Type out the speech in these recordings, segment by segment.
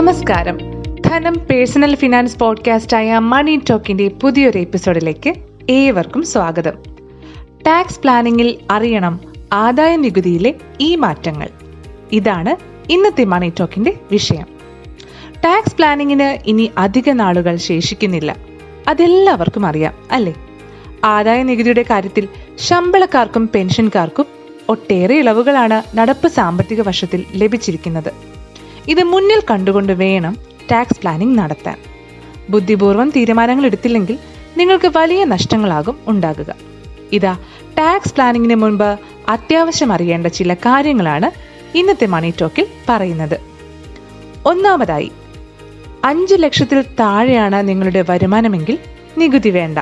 നമസ്കാരം. ധനം personal finance podcast ആയ മണി ടോക്കിന്റെ പുതിയൊരു എപ്പിസോഡിലേക്ക് ഏവർക്കും സ്വാഗതം. ടാക്സ് പ്ലാനിങ്ങിൽ അറിയണം ആദായ നികുതിയിലെ ഈ മാറ്റങ്ങൾ. ഇതാണ് ഇന്നത്തെ മണി ടോക്കിന്റെ വിഷയം. ടാക്സ് പ്ലാനിങ്ങിന് ഇനി അധിക നാളുകൾ ശേഷിക്കുന്നില്ല. അതെല്ലാവർക്കും അറിയാം അല്ലേ? ആദായ നികുതിയുടെ കാര്യത്തിൽ ശമ്പളക്കാർക്കും പെൻഷൻകാർക്കും ഒട്ടേറെ ഇളവുകളാണ് നടപ്പ് സാമ്പത്തിക വർഷത്തിൽ ലഭിച്ചിരിക്കുന്നത്. ഇത് മുന്നിൽ കണ്ടുകൊണ്ട് വേണം ടാക്സ് പ്ലാനിംഗ് നടത്താൻ. ബുദ്ധിപൂർവം തീരുമാനങ്ങൾ എടുത്തില്ലെങ്കിൽ നിങ്ങൾക്ക് വലിയ നഷ്ടങ്ങളാകും ഉണ്ടാകുക. ഇതാ ടാക്സ് പ്ലാനിങ്ങിന് മുൻപ് അത്യാവശ്യം അറിയേണ്ട ചില കാര്യങ്ങളാണ് ഇന്നത്തെ മണി ടോക്കിൽ പറയുന്നത്. ഒന്നാമതായി അഞ്ച് ലക്ഷത്തിൽ താഴെയാണ് നിങ്ങളുടെ വരുമാനമെങ്കിൽ നികുതി വേണ്ട.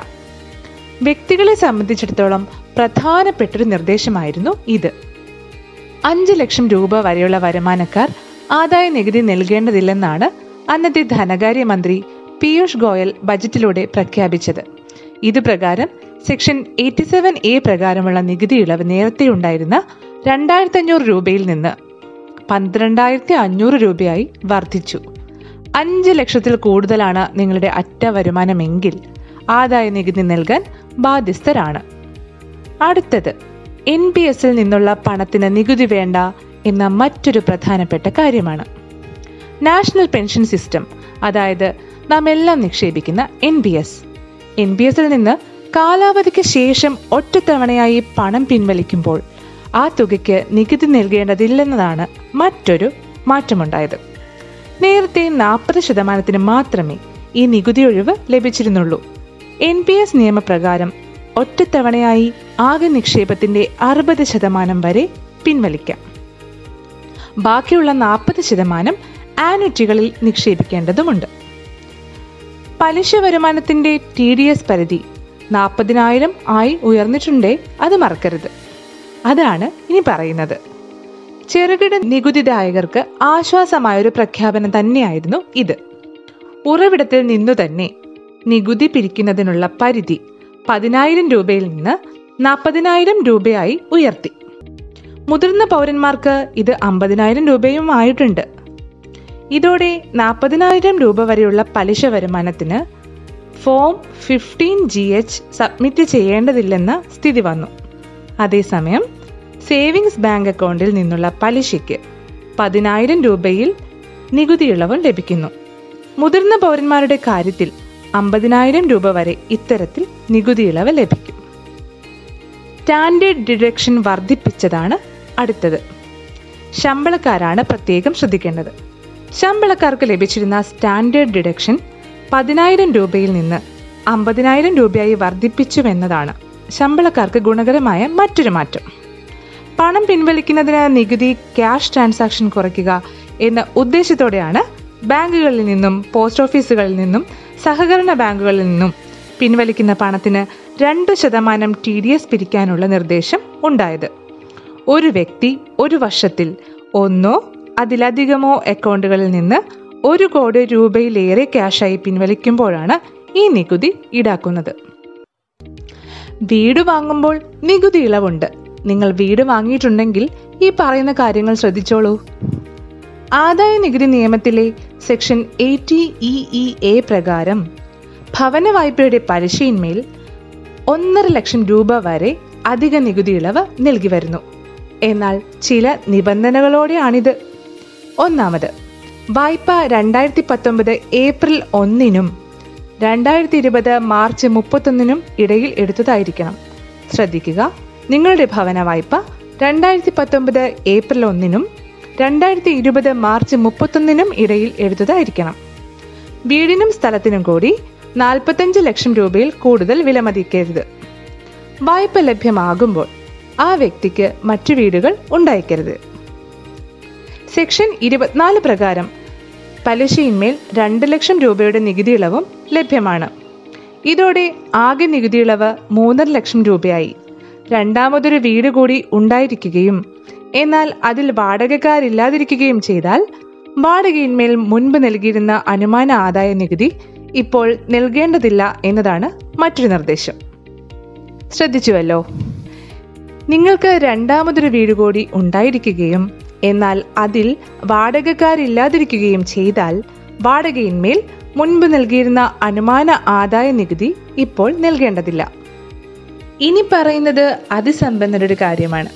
വ്യക്തികളെ സംബന്ധിച്ചിടത്തോളം പ്രധാനപ്പെട്ടൊരു നിർദ്ദേശമായിരുന്നു ഇത്. അഞ്ച് ലക്ഷം രൂപ വരെയുള്ള വരുമാനക്കാർ ആദായ നികുതി നൽകേണ്ടതില്ലെന്നാണ് അന്നത്തെ ധനകാര്യമന്ത്രി പീയൂഷ് ഗോയൽ ബജറ്റിലൂടെ പ്രഖ്യാപിച്ചത്. ഇതുപ്രകാരം സെക്ഷൻ എയ്റ്റി സെവൻ എ പ്രകാരമുള്ള നികുതി ഇളവ് നേരത്തെ ഉണ്ടായിരുന്ന രണ്ടായിരത്തി അഞ്ഞൂറ് രൂപയിൽ നിന്ന് പന്ത്രണ്ടായിരത്തി അഞ്ഞൂറ് രൂപയായി വർദ്ധിച്ചു. അഞ്ച് ലക്ഷത്തിൽ കൂടുതലാണ് നിങ്ങളുടെ അറ്റ വരുമാനമെങ്കിൽ ആദായ നികുതി നൽകാൻ ബാധ്യസ്ഥരാണ്. അടുത്തത് എൻ പി എസിൽ നിന്നുള്ള പണത്തിന് നികുതി വേണ്ട എന്ന മറ്റൊരു പ്രധാനപ്പെട്ട കാര്യമാണ്. നാഷണൽ പെൻഷൻ സിസ്റ്റം അതായത് നാം എല്ലാം നിക്ഷേപിക്കുന്ന N B S N B എസിൽ നിന്ന് കാലാവധിക്ക് ശേഷം ഒറ്റത്തവണയായി പണം പിൻവലിക്കുമ്പോൾ ആ തുകയ്ക്ക് നികുതി നൽകേണ്ടതില്ലെന്നതാണ് മറ്റൊരു മാറ്റമുണ്ടായത്. നേരത്തെ നാൽപ്പത് ശതമാനത്തിന് മാത്രമേ ഈ നികുതി ഒഴിവ് ലഭിച്ചിരുന്നുള്ളൂ. എൻ പി എസ് നിയമപ്രകാരം ഒറ്റത്തവണയായി ആകെ നിക്ഷേപത്തിന്റെ അറുപത് ശതമാനം വരെ പിൻവലിക്കാം. ബാക്കിയുള്ള നാൽപ്പത് ശതമാനം ആനുറ്റികളിൽ നിക്ഷേപിക്കേണ്ടതുണ്ട് പലിശ വരുമാനത്തിന്റെ ടി ഡി എസ് പരിധി നാൽപ്പതിനായിരം ആയി ഉയർന്നിട്ടുണ്ടേ അത് മറക്കരുത്. അതാണ് ഇനി പറയുന്നത്. ചെറുകിട നികുതിദായകർക്ക് ആശ്വാസമായൊരു പ്രഖ്യാപനം തന്നെയായിരുന്നു ഇത്. ഉറവിടത്തിൽ നിന്നു തന്നെ നികുതി പിരിക്കുന്നതിനുള്ള പരിധി പതിനായിരം രൂപയിൽ നിന്ന് നാൽപ്പതിനായിരം രൂപയായി ഉയർത്തി. മുതിർന്ന പൗരന്മാർക്ക് ഇത് അമ്പതിനായിരം രൂപയും ആയിട്ടുണ്ട്. ഇതോടെ നാൽപ്പതിനായിരം രൂപ വരെയുള്ള പലിശ വരുമാനത്തിന് form fifteen G H submit ചെയ്യേണ്ടതില്ലെന്ന സ്ഥിതി വന്നു. അതേസമയം സേവിങ്സ് ബാങ്ക് അക്കൗണ്ടിൽ നിന്നുള്ള പലിശയ്ക്ക് പതിനായിരം രൂപയിൽ നികുതി ഇളവും ലഭിക്കുന്നു. മുതിർന്ന പൗരന്മാരുടെ കാര്യത്തിൽ അമ്പതിനായിരം രൂപ വരെ ഇത്തരത്തിൽ നികുതി ഇളവ് ലഭിക്കും. സ്റ്റാൻഡേർഡ് ഡിഡക്ഷൻ വർദ്ധിപ്പിച്ചതാണ് അടുത്തത്. ശമ്പളക്കാരാണ് പ്രത്യേകം ശ്രദ്ധിക്കേണ്ടത്. ശമ്പളക്കാർക്ക് ലഭിച്ചിരുന്ന സ്റ്റാൻഡേർഡ് ഡിഡക്ഷൻ പതിനായിരം രൂപയിൽ നിന്ന് അമ്പതിനായിരം രൂപയായി വർദ്ധിപ്പിച്ചുവെന്നതാണ് ശമ്പളക്കാർക്ക് ഗുണകരമായ മറ്റൊരു മാറ്റം. പണം പിൻവലിക്കുന്നതിന് നികുതി ക്യാഷ് ട്രാൻസാക്ഷൻ കുറയ്ക്കുക എന്ന ഉദ്ദേശത്തോടെയാണ് ബാങ്കുകളിൽ നിന്നും പോസ്റ്റ് ഓഫീസുകളിൽ നിന്നും സഹകരണ ബാങ്കുകളിൽ നിന്നും പിൻവലിക്കുന്ന പണത്തിന് രണ്ട് ശതമാനം ടി ഡി എസ് പിരിക്കാനുള്ള നിർദ്ദേശം ഉണ്ടായത്. ഒരു വ്യക്തി ഒരു വർഷത്തിൽ ഒന്നോ അതിലധികമോ അക്കൗണ്ടുകളിൽ നിന്ന് ഒരു കോടി രൂപയിലേറെ ക്യാഷായി പിൻവലിക്കുമ്പോഴാണ് ഈ നികുതി ഈടാക്കുന്നത്. വീട് വാങ്ങുമ്പോൾ നികുതി ഇളവുണ്ട്. നിങ്ങൾ വീട് വാങ്ങിയിട്ടുണ്ടെങ്കിൽ ഈ പറയുന്ന കാര്യങ്ങൾ ശ്രദ്ധിച്ചോളൂ. ആദായ നികുതി നിയമത്തിലെ section eighty E E A പ്രകാരം ഭവന വായ്പയുടെ പലിശയിന്മേൽ ഒന്നര ലക്ഷം രൂപ വരെ അധിക നികുതി ഇളവ് നൽകി വരുന്നു. എന്നാൽ ചില നിബന്ധനകളോടെയാണിത്. ഒന്നാമത് വായ്പ രണ്ടായിരത്തി പത്തൊമ്പത് ഏപ്രിൽ ഒന്നിനും രണ്ടായിരത്തി ഇരുപത് മാർച്ച് മുപ്പത്തൊന്നിനും ഇടയിൽ എടുത്തതായിരിക്കണം. ശ്രദ്ധിക്കുക നിങ്ങളുടെ ഭവന വായ്പ രണ്ടായിരത്തി പത്തൊമ്പത് ഏപ്രിൽ ഒന്നിനും രണ്ടായിരത്തി ഇരുപത് മാർച്ച് മുപ്പത്തൊന്നിനും ഇടയിൽ എടുത്തതായിരിക്കണം. വീടിനും സ്ഥലത്തിനും കൂടി നാൽപ്പത്തഞ്ച് ലക്ഷം രൂപയിൽ കൂടുതൽ വിലമതിക്കരുത്. വായ്പ ലഭ്യമാകുമ്പോൾ ആ വ്യക്തിക്ക് മറ്റു വീടുകൾ ഉണ്ടായിക്കരുത്. സെക്ഷൻ ഇരുപത്തിനാല് പ്രകാരം പലിശയിന്മേൽ രണ്ട് ലക്ഷം രൂപയുടെ നികുതി ഇളവും ലഭ്യമാണ്. ഇതോടെ ആകെ നികുതി ഇളവ് മൂന്നര ലക്ഷം രൂപയായി. രണ്ടാമതൊരു വീട് കൂടി ഉണ്ടായിരിക്കുകയും എന്നാൽ അതിൽ വാടകക്കാരില്ലാതിരിക്കുകയും ചെയ്താൽ വാടകയിന്മേൽ മുൻപ് നൽകിയിരുന്ന അനുമാന ആദായ നികുതി ഇപ്പോൾ നൽകേണ്ടതില്ല എന്നതാണ് മറ്റൊരു നിർദ്ദേശം. ശ്രദ്ധിച്ചുവല്ലോ. നിങ്ങൾക്ക് രണ്ടാമതൊരു വീട് കൂടി ഉണ്ടായിരിക്കുകയും എന്നാൽ അതിൽ വാടകക്കാരില്ലാതിരിക്കുകയും ചെയ്താൽ വാടകയിന്മേൽ മുൻപ് നൽകിയിരുന്ന അനുമാന ആദായ നികുതി ഇപ്പോൾ നൽകേണ്ടതില്ല. ഇനി പറയുന്നത് അതിസമ്പന്നരുടെ കാര്യമാണ്.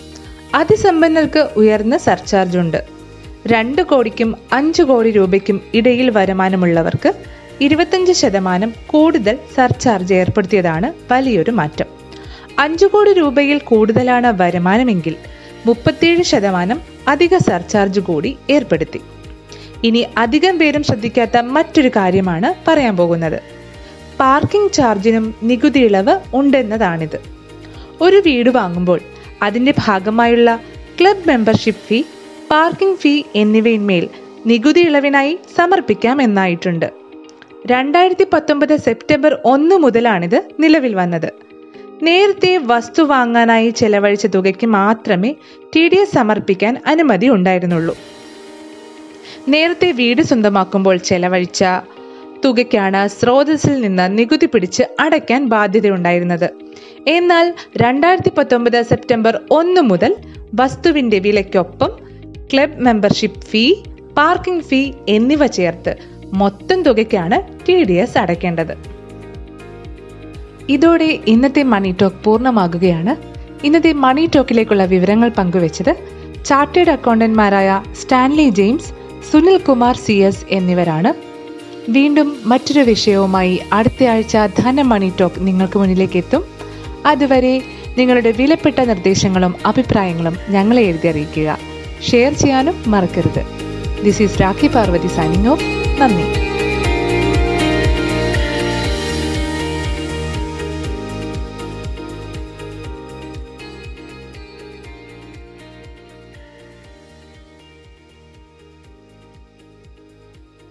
അതിസമ്പന്നർക്ക് ഉയർന്ന സർചാർജ് ഉണ്ട്. രണ്ട് കോടിക്കും അഞ്ച് കോടി രൂപയ്ക്കും ഇടയിൽ വരുമാനമുള്ളവർക്ക് ഇരുപത്തഞ്ച് ശതമാനം കൂടുതൽ സർചാർജ് ഏർപ്പെടുത്തിയതാണ് വലിയൊരു മാറ്റം. അഞ്ചു കോടി രൂപയിൽ കൂടുതലാണ് വരുമാനമെങ്കിൽ മുപ്പത്തിയേഴ് ശതമാനം അധിക സർചാർജ് കൂടി ഏർപ്പെടുത്തി. ഇനി അധികം പേരും ശ്രദ്ധിക്കാത്ത മറ്റൊരു കാര്യമാണ് പറയാൻ പോകുന്നത്. പാർക്കിംഗ് ചാർജിനും നികുതി ഇളവ് ഉണ്ടെന്നതാണിത്. ഒരു വീട് വാങ്ങുമ്പോൾ അതിന്റെ ഭാഗമായുള്ള club membership fee parking fee എന്നിവയിന്മേൽ നികുതി ഇളവിനായി സമർപ്പിക്കാം എന്നായിട്ടുണ്ട്. രണ്ടായിരത്തി പത്തൊമ്പത് സെപ്റ്റംബർ ഒന്ന് മുതലാണിത് നിലവിൽ വന്നത്. നേരത്തെ വസ്തു വാങ്ങാനായി ചെലവഴിച്ച തുകയ്ക്ക് മാത്രമേ ടി ഡി എസ് സമർപ്പിക്കാൻ അനുമതി ഉണ്ടായിരുന്നുള്ളൂ. നേരത്തെ വീട് സ്വന്തമാക്കുമ്പോൾ ചെലവഴിച്ച തുകയ്ക്കാണ് സ്രോതസ്സിൽ നിന്ന് നികുതി പിടിച്ച് അടയ്ക്കാൻ ബാധ്യതയുണ്ടായിരുന്നത്. എന്നാൽ രണ്ടായിരത്തി പത്തൊമ്പത് സെപ്റ്റംബർ ഒന്ന് മുതൽ വസ്തുവിന്റെ വിലയ്ക്കൊപ്പം club membership fee parking fee എന്നിവ ചേർത്ത് മൊത്തം തുകയ്ക്കാണ് ടി ഡി എസ് അടയ്ക്കേണ്ടത്. ഇതോടെ ഇന്നത്തെ മണി ടോക്ക് പൂർണമാകുകയാണ്. ഇന്നത്തെ മണി ടോക്കിലേക്കുള്ള വിവരങ്ങൾ പങ്കുവച്ചത് chartered അക്കൗണ്ടന്റ്മാരായ Stanley James Sunil Kumar C S എന്നിവരാണ്. വീണ്ടും മറ്റൊരു വിഷയവുമായി അടുത്തയാഴ്ച ധന മണി ടോക്ക് നിങ്ങൾക്ക് മുന്നിലേക്ക് എത്തും. അതുവരെ നിങ്ങളുടെ വിലപ്പെട്ട നിർദ്ദേശങ്ങളും അഭിപ്രായങ്ങളും ഞങ്ങളെ എഴുതി അറിയിക്കുക. ഷെയർ ചെയ്യാനും മറക്കരുത്. This is Rakhi Parvathi signing off നന്ദി.